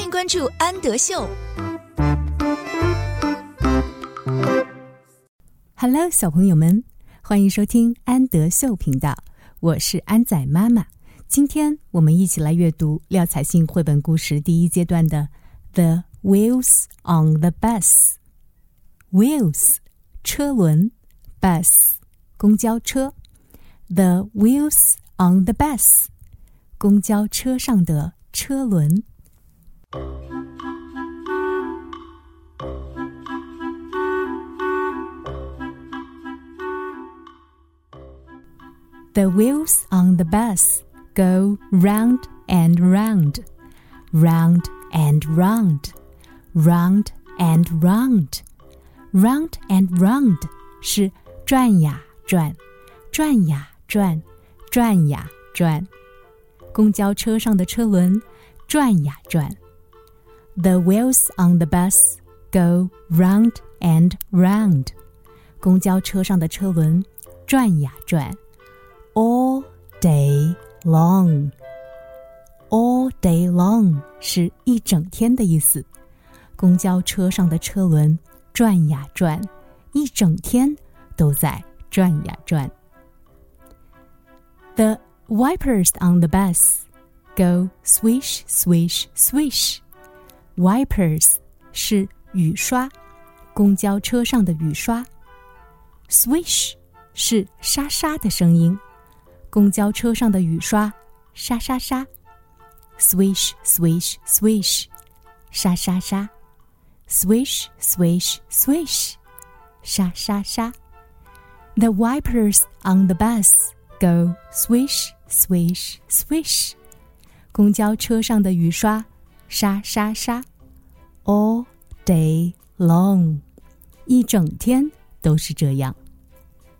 欢迎关注安德秀。Hello，小朋友们，欢迎收听安德秀频道，我是安仔妈妈。今天我们一起来阅读廖彩杏绘本故事第一阶段的《The Wheels on the Bus》。Wheels，车轮；bus，公交车。The wheels on the bus，公交车上的车轮。The wheels on the bus go round and round, round and round, round and round, round and round 是转呀转，转呀转，转呀转。公交车上的车轮转呀转。The wheels on the bus go round and round。公交车上的车轮转呀转。All day long。All day long 是一整天的意思。公交车上的车轮转呀转，一整天都在转呀转。The wipers on the bus go swish, swish, swish. Wipers 是雨刷，公交车上的雨刷。Swish 是沙沙的声音，公交车上的雨刷沙沙沙。Swish, swish, swish，沙沙沙。Swish, swish, swish，沙沙沙。The wipers on the bus go swish, swish, swish。公交车上的雨刷沙沙沙 ，all day long，一整天都是这样。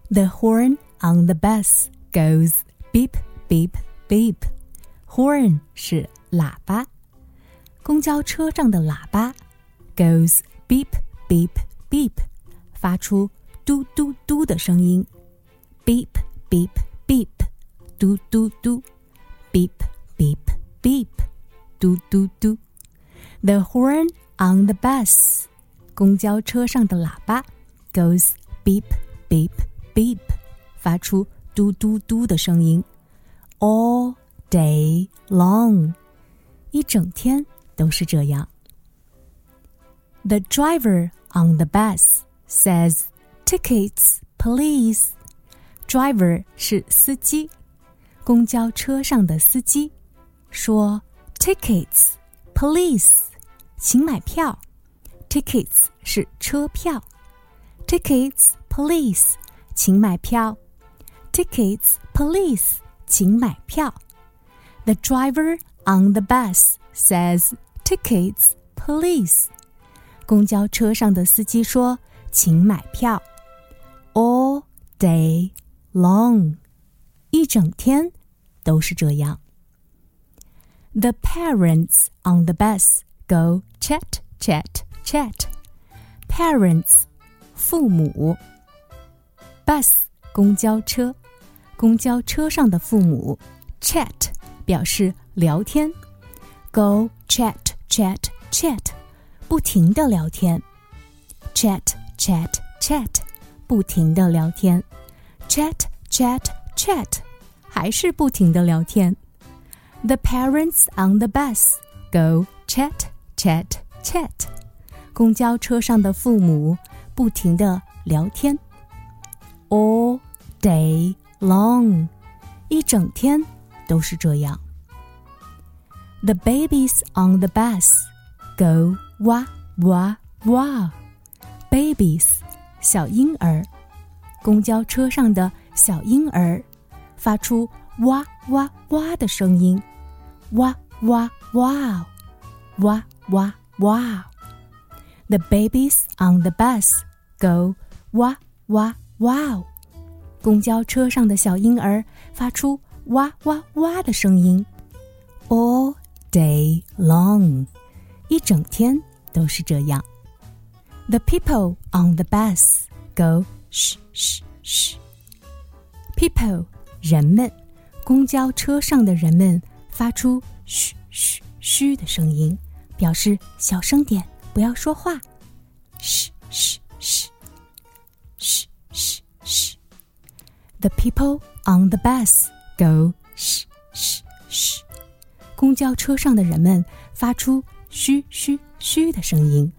The horn on the bus goes beep beep beep。Horn 是喇叭，公交车上的喇叭 goes beep beep beep，发出嘟嘟嘟的声音。Beep beep beep，嘟嘟嘟，beep beep beep，嘟嘟嘟。The horn on the bus，公交车上的喇叭 goes beep beep beep，发出嘟嘟嘟的声音。All day long，一整天都是这样。The driver on the bus says, "Tickets, please." Driver 是司机，公交车上的司机说：“Tickets, please." 请买票。Tickets 是车票。Tickets, please. 请买票。Tickets, please. 请买票。The driver on the bus says, "Tickets, please." 公交车上的司机说：“请买票。”All day long，一整天都是这样。The parents on the bus go chat chat chat. Parents，父母。Bus，公交车，公交车上的父母。Chat 表示聊天。Go chat chat chat，不停的聊天。Chat chat chat，不停的聊天。Chat chat chat，还是不停的聊天。The parents on the bus go chat chat chat。公交车上的父母不停的聊天。All day long，一整天都是这样。The babies on the bus go wah wah wah. Babies，小婴儿。公交车上的小婴儿发出哇哇哇的声音，哇哇哇，哇哇哇。The babies on the bus go 哇哇哇。公交车上的小婴儿发出哇哇哇的声音，all day long，一整天都是这样。The people on the bus go shh shh shh。People 人们，公交车上的人们发出嘘嘘嘘的声音。表示小声点，不要说话。嘘嘘嘘嘘嘘嘘。The people on the bus go 嘘嘘嘘。公交车上的人们发出嘘嘘嘘的声音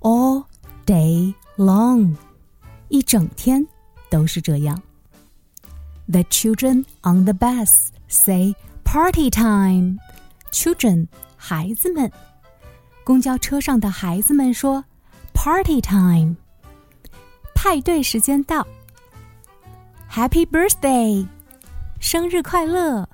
，all day long，一整天都是这样。The children on the bus say party time. Children，孩子们。公交车上的孩子们说：“Party time，派对时间到。”Happy birthday，生日快乐。